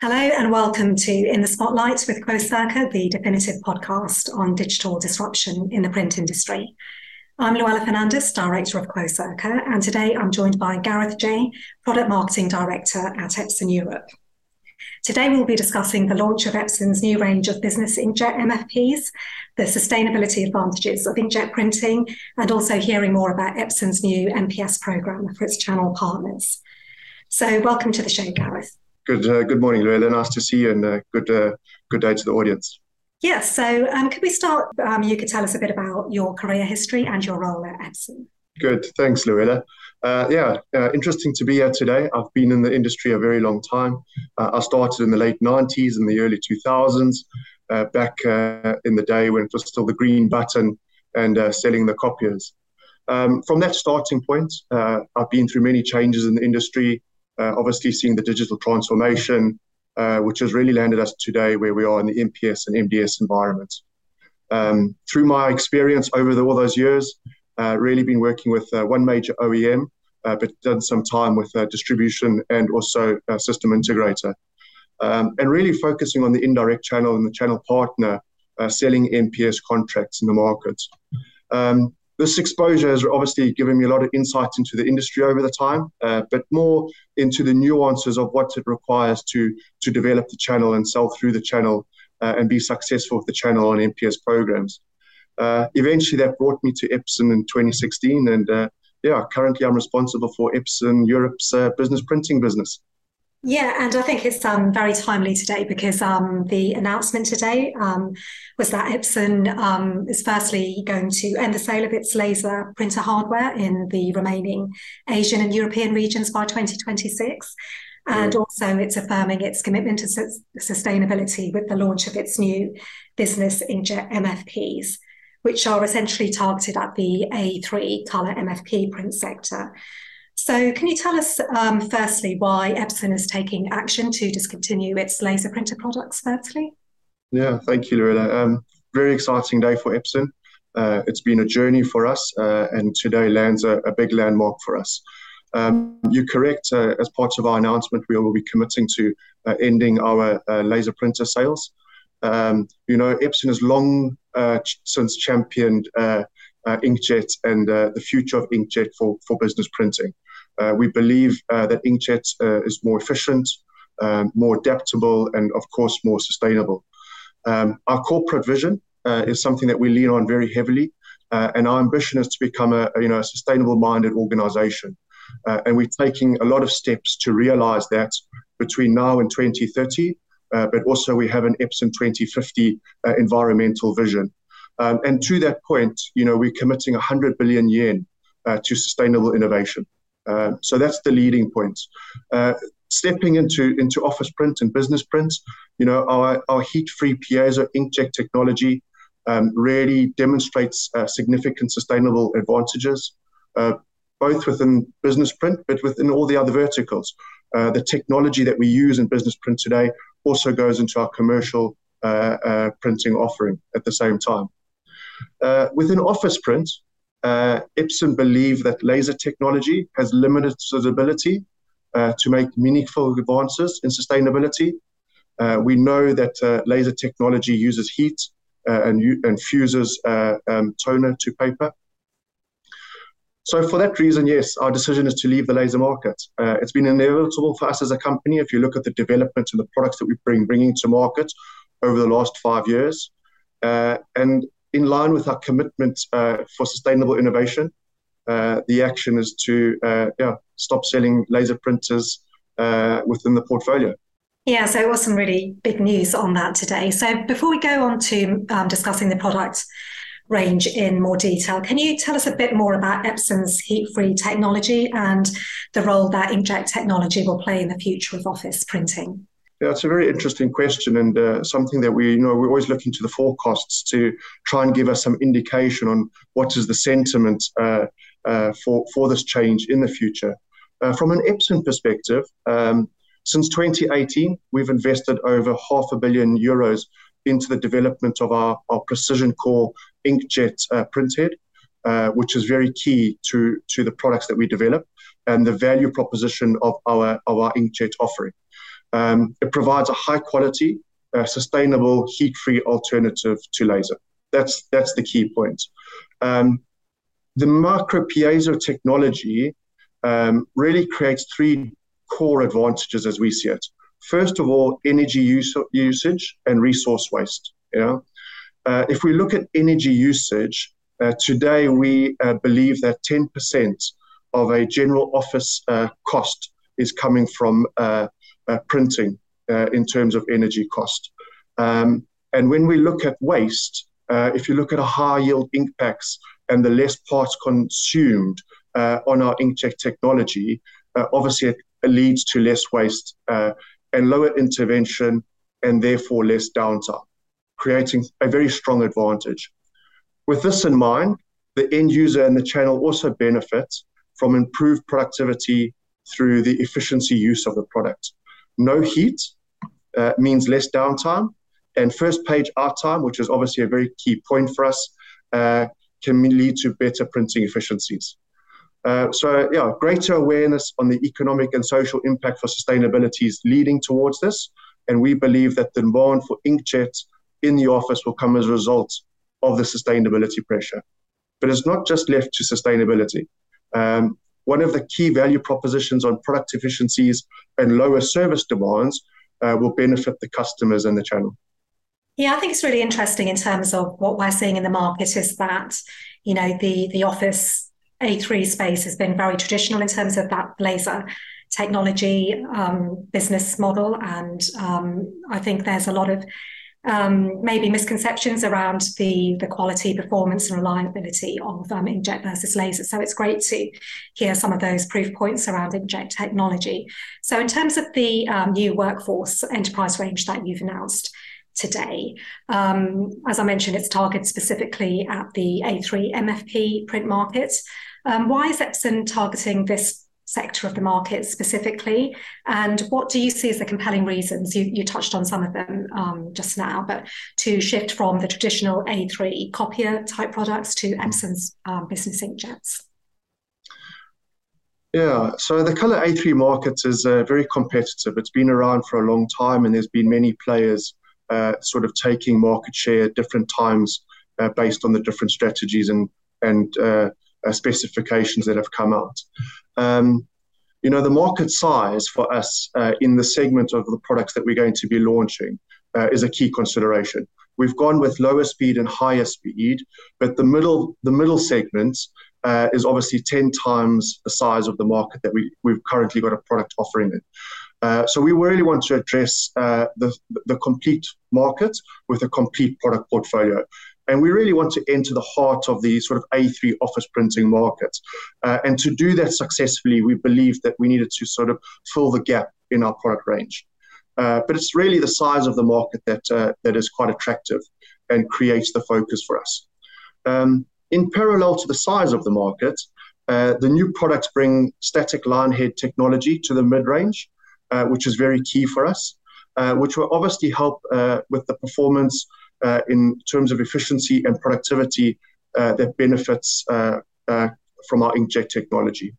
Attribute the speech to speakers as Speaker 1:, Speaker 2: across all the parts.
Speaker 1: Hello and welcome to In the Spotlight with Quocirca, the definitive podcast on digital disruption in the print industry. I'm Louella Fernandes, Director of Quocirca, and today I'm joined by Gareth Jay, Product Marketing Director at Epson Europe. Today we'll be discussing the launch of Epson's new range of business inkjet MFPs, the sustainability advantages of inkjet printing, and also hearing more about Epson's new MPS program for its channel partners. So welcome to the show, Gareth.
Speaker 2: Good, uh, good morning, Louella. Nice to see you, and uh, good, uh, good day to the audience.
Speaker 1: Yes. So, um, could we start? Um, you could tell us a bit about your career history and your role at Epson.
Speaker 2: Good. Thanks, Louella. Uh, yeah, uh, interesting to be here today. I've been in the industry a very long time. Uh, I started in the late 90s and the early 2000s, back in the day when it was still the green button and selling the copiers. Um, from that starting point, I've been through many changes in the industry, obviously seeing the digital transformation, uh, which has really landed us today where we are in the MPS and MDS environment. Um, through my experience over the, all those years, uh, really been working with uh, one major OEM, uh, but done some time with uh, distribution and also system integrator. Um, and really focusing on the indirect channel and the channel partner selling MPS contracts in the market. Um, this exposure has obviously given me a lot of insight into the industry over the time, uh, but more into the nuances of what it requires to to develop the channel and sell through the channel uh, and be successful with the channel on MPS programs. Uh, eventually, that brought me to Epson in 2016, and uh, yeah, currently I'm responsible for Epson Europe's uh, business printing business.
Speaker 1: Yeah, and I think it's um, very timely today because um, the announcement today um, was that Epson um, is firstly going to end the sale of its laser printer hardware in the remaining Asian and European regions by 2026. And also, it's affirming its commitment to su- sustainability with the launch of its new business inkjet MFPs, which are essentially targeted at the A3 color MFP print sector. So, can you tell us, um, firstly, why Epson is taking action to discontinue its laser printer products, firstly?
Speaker 2: Yeah, thank you, Loretta. Um, very exciting day for Epson. Uh, it's been a journey for us, uh, and today lands a, a, big landmark for us. Um, you're correct. Uh, as part of our announcement, we will be committing to uh, ending our uh, laser printer sales. Um, you know, Epson has long uh, ch- since championed inkjet and the future of inkjet for, for business printing. Uh, we believe uh, that inkjet uh, is more efficient, um, more adaptable, and of course more sustainable. Um, our corporate vision is something that we lean on very heavily, and our ambition is to become a, you know a sustainable-minded organization. Uh, and we're taking a lot of steps to realize that between now and 2030, uh, but also we have an Epson 2050 uh, environmental vision. Um, and to that point, you know, we're committing 100 billion yen to sustainable innovation. Uh, so that's the leading point. Uh, stepping into into office print and business print, you know, our, our heat-free piezo inkjet technology um, really demonstrates uh, significant sustainable advantages, uh, both within business print, but within all the other verticals. Uh, the technology that we use in business print today also goes into our commercial printing offering at the same time. within office print, uh, believe that laser technology has limited its ability uh, to make meaningful advances in sustainability. Uh, we know that uh, laser technology uses heat uh, and, and, fuses uh, um, toner to paper. So for that reason, yes, our decision is to leave the laser market. it's been inevitable for us as a company. If you look at the development and the products that we bring bringing to market over the last five years, and in line with our commitment uh, for sustainable innovation, uh, the action is to uh, yeah, stop selling laser printers uh, within the portfolio.
Speaker 1: Yeah, so it was some really big news on that today. So before we go on to um, discussing the product range in more detail, can you tell us a bit more about Epson's heat-free technology and the role that inkjet technology will play in the future of office printing?
Speaker 2: Yeah, it's a very interesting question and uh, something that we, you know, we're always looking to the forecasts to try and give us some indication on what is the sentiment uh, uh, for for this change in the future. Uh, from an Epson perspective, um, since 2018, we've invested over half a billion euros into the development of our, our precision core inkjet uh, printhead, uh, which is very key to to the products that we develop and the value proposition of our of our inkjet offering. Um, it provides a high quality, uh, sustainable, heat free alternative to laser. That's, that's the key point. Um, the micro piezo technology um, really creates three core advantages as we see it. First of all, energy use, usage and resource waste. You know? Uh, if we look at energy usage, uh, today we uh, believe that 10% of a general office uh, cost is coming from uh, Uh, printing uh, in terms of energy cost. Um, and when we look at waste, uh, if you look at a high yield ink packs and the less parts consumed on our inkjet technology, obviously it leads to less waste and lower intervention and therefore less downtime, creating a very strong advantage. With this in mind, the end user and the channel also benefit from improved productivity through the efficiency use of the product. No heat uh, means less downtime, and first page out time, which is obviously a very key point for us, uh, can lead to better printing efficiencies. Uh, so, yeah, greater awareness on the economic and social impact for sustainability is leading towards this. And we believe that the demand for inkjet in the office will come as a result of the sustainability pressure. But it's not just left to sustainability. Um, one of the key value propositions on product efficiencies and lower service demands uh, will benefit the customers and the channel.
Speaker 1: Yeah, I think it's really interesting in terms of what we're seeing in the market is that, you know, the the office a3 space has been very traditional in terms of that laser technology um, business model. And um, I think there's a lot of um, maybe misconceptions around the, the quality, performance, and reliability of um, inkjet versus laser. So it's great to hear some of those proof points around inkjet technology. So, in terms of the um, new WorkForce Enterprise range that you've announced, today. Um, as I mentioned, it's targeted specifically at the A3 MFP print market. Um, why is Epson targeting this sector of the market specifically? And what do you see as the compelling reasons? You, you touched on some of them um, just now, but to shift from the traditional A3 copier type products to Epson's um, business inkjets?
Speaker 2: Yeah, so the color A3 market is uh, very competitive. It's been around for a long time, and there's been many players uh, sort of taking market share at different times uh, based on the different strategies and and uh, specifications that have come out. Um, you know, the market size for us uh, in the segment of the products that we're going to be launching uh, is a key consideration. We've gone with lower speed and higher speed, but the middle the middle segment uh, is obviously 10 times the size of the market that we, we've currently got a product offering in. Uh, so we really want to address uh, the, the complete market with a complete product portfolio. And we really want to enter the heart of the sort of A3 office printing market. Uh, and to do that successfully, we believe that we needed to sort of fill the gap in our product range. Uh, but it's really the size of the market that, uh, that is quite attractive and creates the focus for us. Um, in parallel to the size of the market, the new products bring static line head technology to the mid range, which is very key for us, uh, which will obviously help with the performance uh, in terms of efficiency and productivity uh, that benefits uh, uh, from our inkjet technology.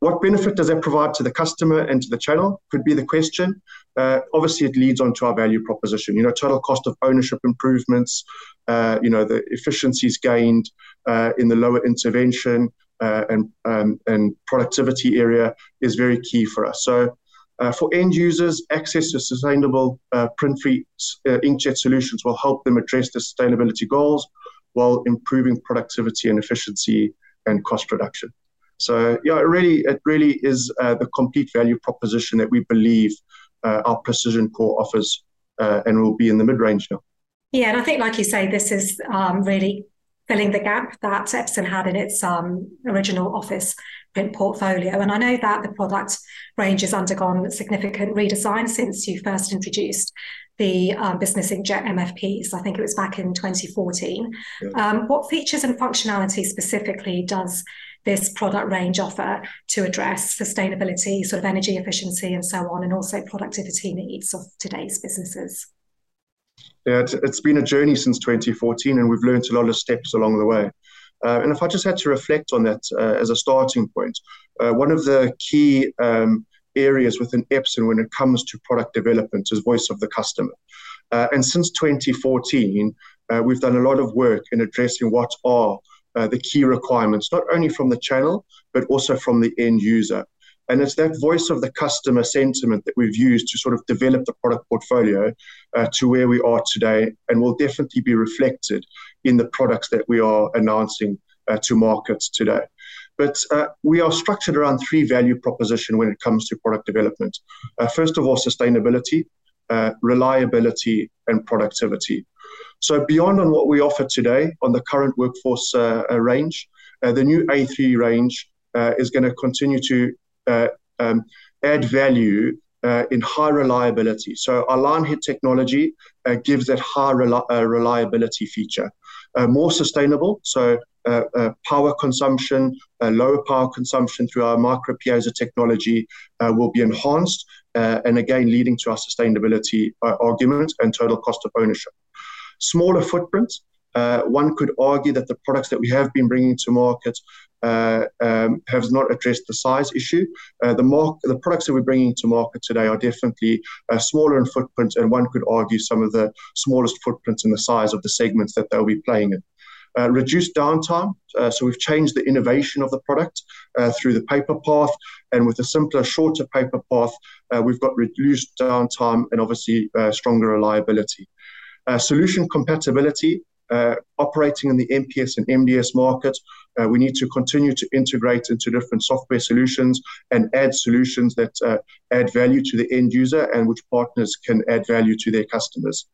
Speaker 2: What benefit does that provide to the customer and to the channel? Could be the question. Uh, obviously, it leads on to our value proposition. You know, total cost of ownership improvements. Uh, you know, the efficiencies gained uh, in the lower intervention and um, and productivity area is very key for us. So uh, for end users, access to sustainable uh, print-free uh, inkjet solutions will help them address the sustainability goals while improving productivity and efficiency and cost reduction. So yeah, it really it really is uh, the complete value proposition that we believe uh, our precision core offers, uh, and will be in the mid range now.
Speaker 1: Yeah, and I think, like you say, this is um, really filling the gap that Epson had in its um, original office print portfolio. And I know that the product range has undergone significant redesign since you first introduced the um, Business Inkjet MFPs. I think it was back in 2014. Yeah. Um, what features and functionality specifically does this product range offer to address sustainability, sort of energy efficiency, and so on, and also productivity needs of today's businesses?
Speaker 2: Yeah, it's, been a journey since 2014, and we've learned a lot of steps along the way. Uh, and if I just had to reflect on that uh, as a starting point, uh, one of the key um, areas within Epson when it comes to product development is voice of the customer. Uh, and since 2014, uh, we've done a lot of work in addressing what are uh, the key requirements, not only from the channel, but also from the end user. And it's that voice of the customer sentiment that we've used to sort of develop the product portfolio uh, to where we are today and will definitely be reflected in the products that we are announcing uh, to markets today. But uh, we are structured around three value proposition when it comes to product development. Uh, first of all, sustainability, uh, reliability, and productivity. So beyond on what we offer today on the current workforce uh, range, the new A3 range is going to continue to uh, um, add value uh, in high reliability. So our line head technology uh, gives that high reli- uh, reliability feature. Uh, more sustainable, so uh, power consumption, lower power consumption through our micro piezo technology will be enhanced, and again leading to our sustainability argument and total cost of ownership. Smaller footprint, uh, one could argue that the products that we have been bringing to market uh, um, have not addressed the size issue. Uh, the, mark, the products that we're bringing to market today are definitely uh, smaller in footprint, and one could argue some of the smallest footprints in the size of the segments that they'll be playing in. Uh, reduced downtime. Uh, so we've changed the innovation of the product uh, through the paper path, and with a simpler, shorter paper path, uh, we've got reduced downtime and obviously uh, stronger reliability. Uh, solution compatibility uh, operating in the MPS and MDS market. Uh, we need to continue to integrate into different software solutions and add solutions that uh, add value to the end user and which partners can add value to their customers.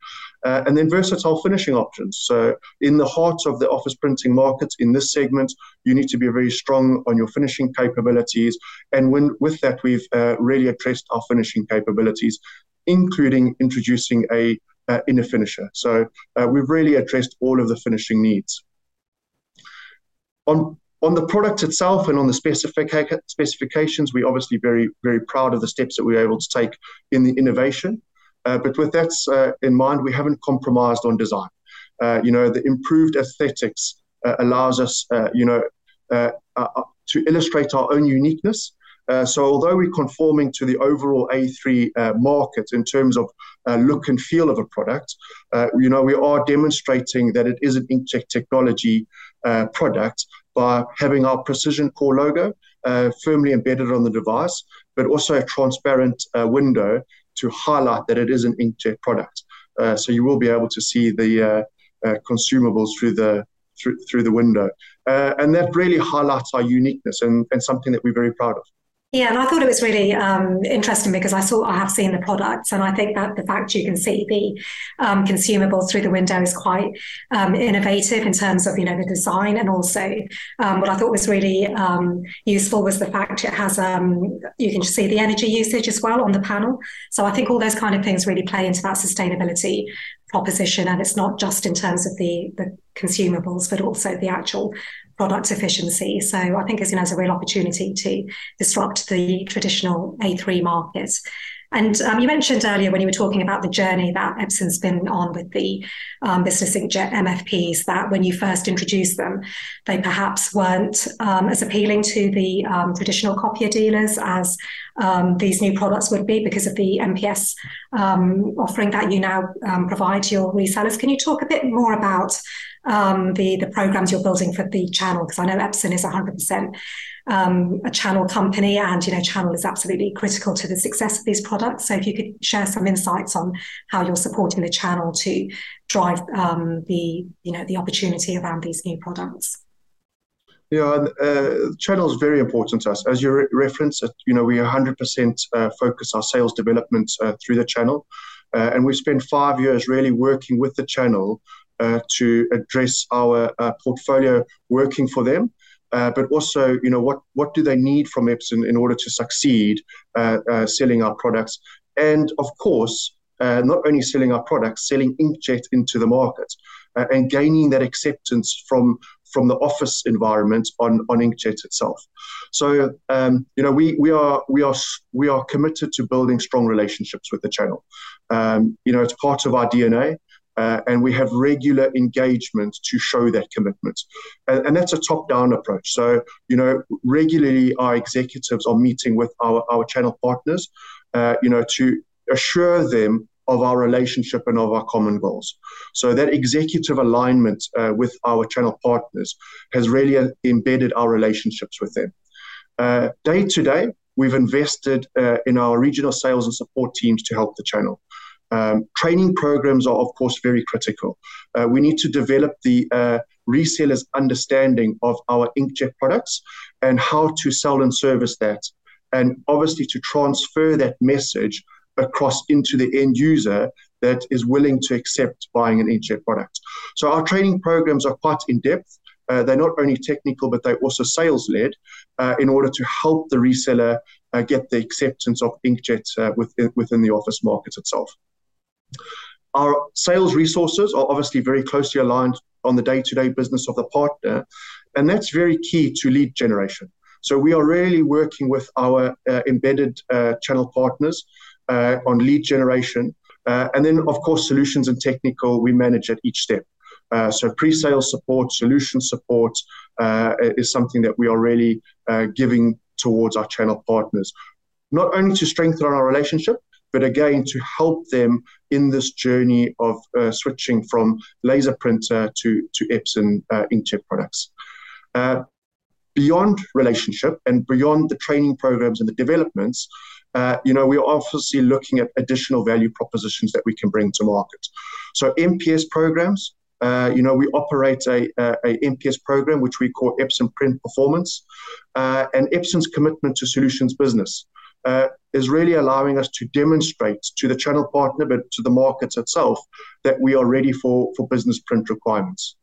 Speaker 2: Uh, and then versatile finishing options. So, in the heart of the office printing market, in this segment, you need to be very strong on your finishing capabilities. And when, with that, we've uh, really addressed our finishing capabilities, including introducing a uh, in a finisher. So uh, we've really addressed all of the finishing needs. On on the product itself and on the specifica- specifications, we're obviously very, very proud of the steps that we were able to take in the innovation. Uh, but with that uh, in mind, we haven't compromised on design. Uh, you know, the improved aesthetics uh, allows us, you know, to illustrate our own uniqueness uh, so although we're conforming to the overall A3 uh, market in terms of uh, look and feel of a product, uh, you know, we are demonstrating that it is an inkjet technology uh, product by having our precision core logo firmly embedded on the device, but also a transparent window to highlight that it is an inkjet product. so you will be able to see the consumables through the through, through the window. And that really highlights our uniqueness and, and something that we're very proud of.
Speaker 1: Yeah, and I thought it was really um, interesting because I saw I have seen the products, and I think that the fact you can see the um, consumables through the window is quite um, innovative in terms of you know the design, and also um, what I thought was really um, useful was the fact it has um, you can see the energy usage as well on the panel. So I think all those kind of things really play into that sustainability proposition, and it's not just in terms of the the consumables, but also the actual product efficiency. So I think it's, you know, it's a real opportunity to disrupt the traditional A3 market. And um, you mentioned earlier when you were talking about the journey that Epson's been on with the um, business inkjet MFPs, that when you first introduced them, they perhaps weren't um, as appealing to the um, traditional copier dealers as um, these new products would be because of the MPS um, offering that you now provide to your resellers. Can you talk a bit more about um, the the programs you're building for the channel because I know Epson is 100% um, a channel company, and you know channel is absolutely critical to the success of these products. So if you could share some insights on how you're supporting the channel to drive um, the you know the opportunity around these new products.
Speaker 2: Yeah, uh, channel is very important to us. As you re- reference, you know, we 100% uh, focus our sales development uh, through the channel. Uh, and we spent five years really working with the channel uh, to address our uh, portfolio working for them. Uh, but also, you know, what, what do they need from Epson in order to succeed selling our products? And of course, not only selling our products, selling inkjet into the market and gaining that acceptance from from the office environment on, on inkjet itself. So um, you know we we are we are we are committed to building strong relationships with the channel. Um, you know it's part of our DNA. Uh, and we have regular engagement to show that commitment. And, and that's a top down approach. So, you know, regularly our executives are meeting with our, our channel partners, uh, you know, to assure them of our relationship and of our common goals. So that executive alignment uh, with our channel partners has really embedded our relationships with them. Uh, day to day, we've invested uh, in our regional sales and support teams to help the channel. Um, training programs are, of course, very critical. Uh, we need to develop the uh, resellers' understanding of our inkjet products and how to sell and service that, and obviously to transfer that message across into the end user that is willing to accept buying an inkjet product. So our training programs are quite in depth. Uh, they're not only technical, but they're also sales led uh, in order to help the reseller uh, get the acceptance of inkjet uh, within, within the office market itself. Our sales resources are obviously very closely aligned on the day to day business of the partner, and that's very key to lead generation. So we are really working with our uh, embedded uh, channel partners uh, on lead generation. Uh, and then, of course, solutions and technical, we manage at each step. Uh, so pre-sales support, solution support is something that we are really giving towards our channel partners, not only to strengthen our relationship, but again to help them in this journey of uh, switching from laser printer to to Epson uh, inkjet products. Uh, beyond relationship and beyond the training programs and the developments, uh, you know, we're obviously looking at additional value propositions that we can bring to market. So MPS programs, uh, you know, we operate a, a, a, MPS program which we call Epson Print Performance, uh, and Epson's commitment to solutions business uh, is really allowing us to demonstrate to the channel partner, but to the markets itself, that we are ready for for business print requirements.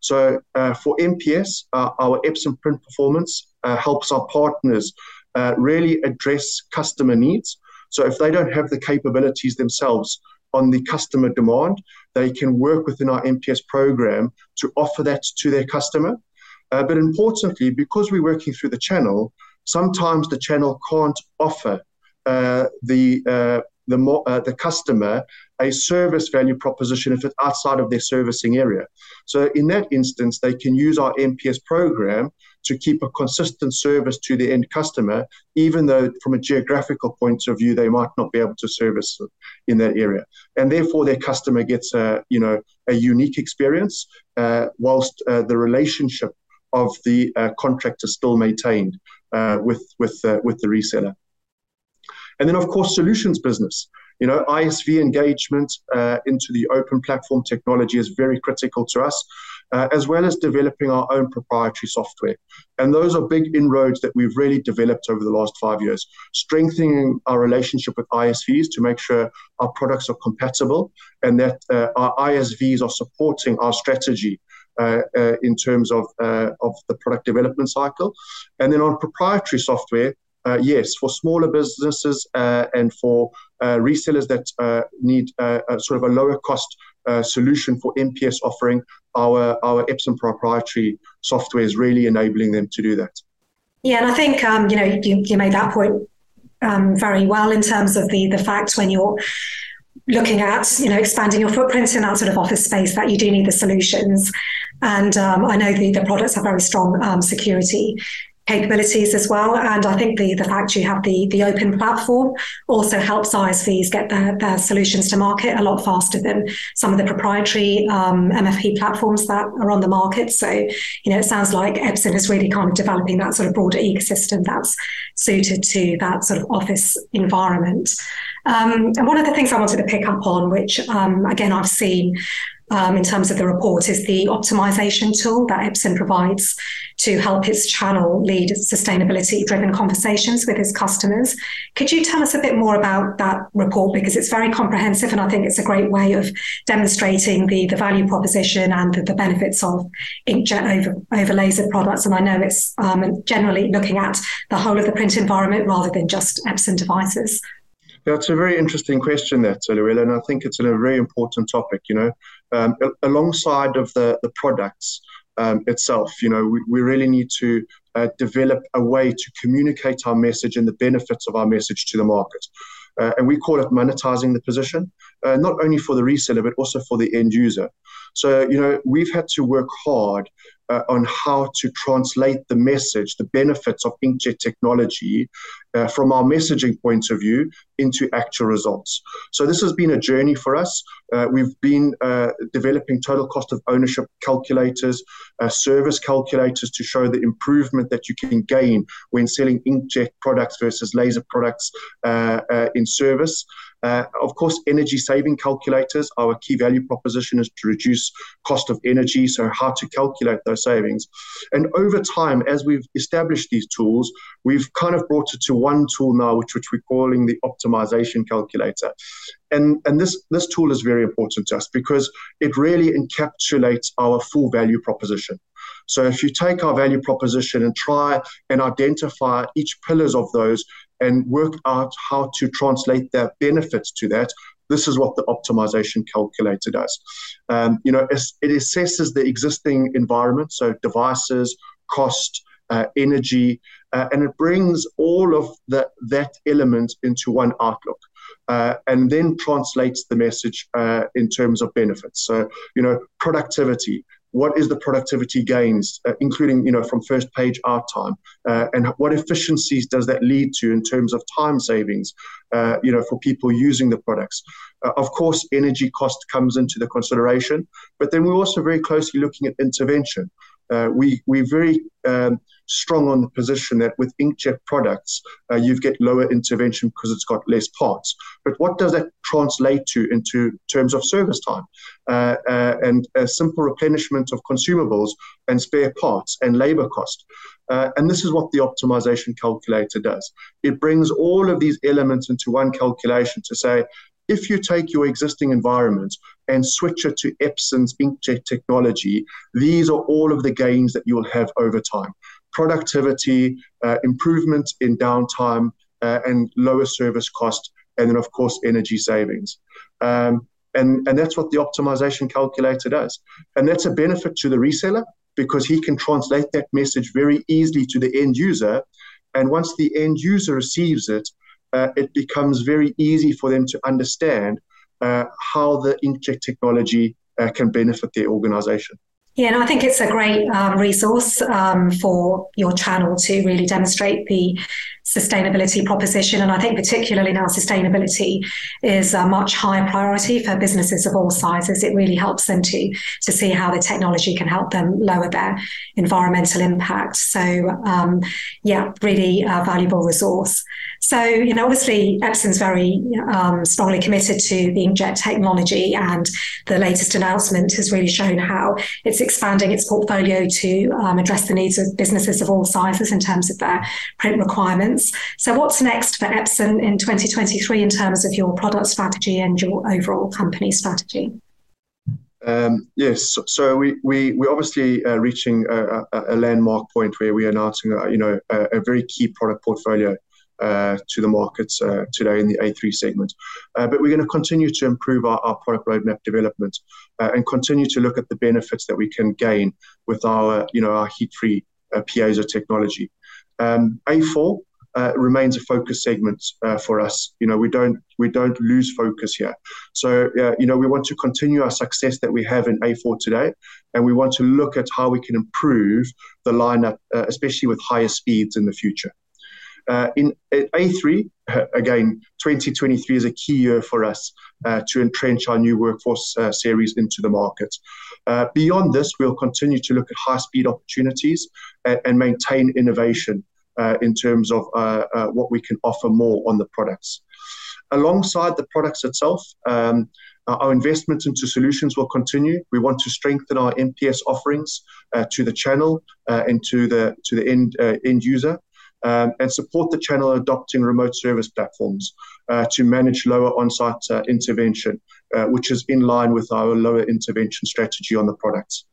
Speaker 2: So uh, for MPS, uh, our Epson Print Performance helps our partners uh, really address customer needs. So if they don't have the capabilities themselves on the customer demand, they can work within our MPS program to offer that to their customer. Uh, but importantly, because we're working through the channel, sometimes the channel can't offer uh, the uh, the, mo- uh, the customer a service value proposition if it's outside of their servicing area. So in that instance, they can use our MPS program to keep a consistent service to the end customer, even though from a geographical point of view, they might not be able to service in that area. And therefore their customer gets a, you know, a unique experience uh, whilst uh, the relationship of the uh, contract is still maintained with, with, uh, with the reseller. And then, of course, solutions business. You know, ISV engagement uh, into the open platform technology is very critical to us, uh, as well as developing our own proprietary software. And those are big inroads that we've really developed over the last five years, strengthening our relationship with ISVs to make sure our products are compatible and that uh, our ISVs are supporting our strategy uh, uh, in terms of, uh, of the product development cycle. And then on proprietary software, uh, yes, for smaller businesses uh, and for uh, resellers that uh, need uh, sort of a lower cost uh, solution for MPS offering, our our Epson proprietary software is really enabling them to do that.
Speaker 1: Yeah, and I think um, you know you, you made that point um, very well in terms of the the fact when you're looking at you know expanding your footprint in that sort of office space that you do need the solutions. And um, I know the, the products have very strong um, security capabilities as well. And I think the the fact you have the the open platform also helps ISVs get their, their solutions to market a lot faster than some of the proprietary um, MFP platforms that are on the market. So, you know, it sounds like Epson is really kind of developing that sort of broader ecosystem that's suited to that sort of office environment. Um, and one of the things I wanted to pick up on, which um, again I've seen um, in terms of the report is the optimization tool that Epson provides to help its channel lead sustainability driven conversations with its customers. Could you tell us a bit more about that report? Because it's very comprehensive and I think it's a great way of demonstrating the, the value proposition and the, the benefits of inkjet over, over laser products. And I know it's um, generally looking at the whole of the print environment rather than just Epson devices.
Speaker 2: Yeah, it's a very interesting question, that Louella, and I think it's a very important topic. You know, um, alongside of the the products um, itself, you know, we, we really need to uh, develop a way to communicate our message and the benefits of our message to the market. Uh, and we call it monetizing the position, uh, not only for the reseller, but also for the end user. So, you know, we've had to work hard uh, on how to translate the message, the benefits of inkjet technology uh, from our messaging point of view into actual results. So this has been a journey for us. Uh, we've been uh, developing total cost of ownership calculators, uh, service calculators to show the improvement that you can gain when selling inkjet products versus laser products uh, in service. Uh, of course, energy saving calculators, our key value proposition is to reduce cost of energy, so how to calculate those savings. And over time, as we've established these tools, we've kind of brought it to one tool now, which, which we're calling the optimization calculator. And, and this, this tool is very important to us because it really encapsulates our full value proposition. So if you take our value proposition and try and identify each pillars of those and work out how to translate their benefits to that, this is what the optimization calculator does. Um, you know, it assesses the existing environment, so devices, cost, energy, uh, and it brings all of the, that element into one outlook. Uh, and then translates the message uh, in terms of benefits. So, you know, productivity, what is the productivity gains, uh, including you know from first page out time, uh, and what efficiencies does that lead to in terms of time savings, uh, you know, for people using the products. Uh, of course, energy cost comes into the consideration, but then we're also very closely looking at intervention. Uh, we we're very um, strong on the position that with inkjet products, uh, you get lower intervention because it's got less parts. But what does that translate to into terms of service time uh, uh, and a simple replenishment of consumables and spare parts and labor cost? Uh, and this is what the optimization calculator does. It brings all of these elements into one calculation to say, if you take your existing environment and switch it to Epson's inkjet technology, these are all of the gains that you'll have over time productivity, uh, improvement in downtime, uh, and lower service cost, and then, of course, energy savings. Um, and, and that's what the optimization calculator does. And that's a benefit to the reseller because he can translate that message very easily to the end user. And once the end user receives it, uh, it becomes very easy for them to understand uh, how the inkjet technology uh, can benefit their organization.
Speaker 1: Yeah, and I think it's a great um, resource um, for your channel to really demonstrate the sustainability proposition. And I think particularly now sustainability is a much higher priority for businesses of all sizes. It really helps them to, to see how the technology can help them lower their environmental impact. So um, yeah, really a valuable resource. So, you know, obviously Epson's very um, strongly committed to the inkjet technology and the latest announcement has really shown how it's expanding its portfolio to um, address the needs of businesses of all sizes in terms of their print requirements. So, what's next for Epson in 2023 in terms of your product strategy and your overall company strategy?
Speaker 2: Um, yes, so we we we obviously uh, reaching a, a, landmark point where we are announcing, a, you know, a, a very key product portfolio uh, to the markets uh, today in the A3 segment. Uh, but we're going to continue to improve our, our product roadmap development uh, and continue to look at the benefits that we can gain with our, you know, our heat-free uh, piezo technology. Um, A4 uh, remains a focus segment uh, for us. You know, we don't we don't lose focus here. So uh, you know, we want to continue our success that we have in A4 today, and we want to look at how we can improve the lineup, uh, especially with higher speeds in the future. Uh, in A3, uh, again, 2023 is a key year for us to entrench our new workforce series into the market. beyond this, we'll continue to look at high speed opportunities and, and maintain innovation uh, in terms of uh, uh, what we can offer more on the products. Alongside the products itself, um, our investment into solutions will continue. We want to strengthen our MPS offerings uh, to the channel uh, and to the to the end uh, end user, um, and support the channel adopting remote service platforms to manage lower on-site intervention, which is in line with our lower intervention strategy on the products.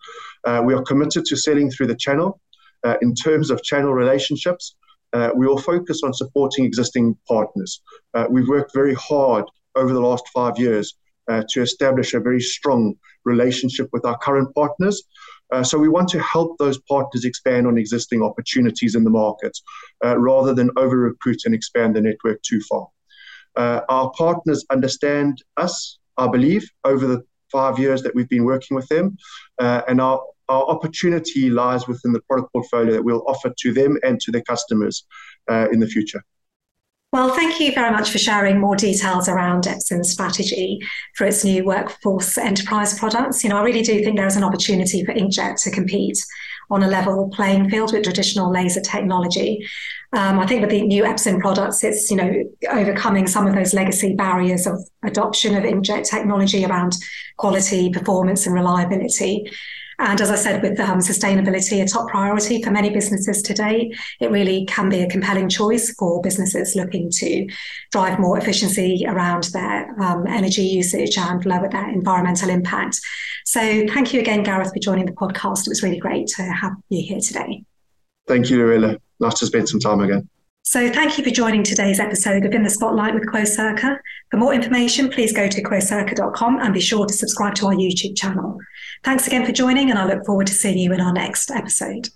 Speaker 2: we are committed to selling through the channel uh, in terms of channel relationships, uh, we will focus on supporting existing partners. Uh, we've worked very hard over the last five years uh, to establish a very strong relationship with our current partners. Uh, so we want to help those partners expand on existing opportunities in the market uh, rather than over recruit and expand the network too far. Our partners understand us, I believe, over the five years that we've been working with them, and our our opportunity lies within the product portfolio that we'll offer to them and to their customers uh, in the future.
Speaker 1: Well, thank you very much for sharing more details around Epson's strategy for its new WorkForce Enterprise products. You know, I really do think there is an opportunity for inkjet to compete on a level playing field with traditional laser technology. Um, I think with the new Epson products, it's you know overcoming some of those legacy barriers of adoption of inkjet technology around quality, performance, and reliability. And as I said, with um, sustainability a top priority for many businesses today, it really can be a compelling choice for businesses looking to drive more efficiency around their um, energy usage and lower their environmental impact. So thank you again, Gareth, for joining the podcast. It was really great to have you here today.
Speaker 2: Thank you, Lorella. Nice to spend some time again.
Speaker 1: So thank you for joining today's episode of In the Spotlight with Quocirca. For more information, please go to quocirca.com and be sure to subscribe to our YouTube channel. Thanks again for joining, and I look forward to seeing you in our next episode.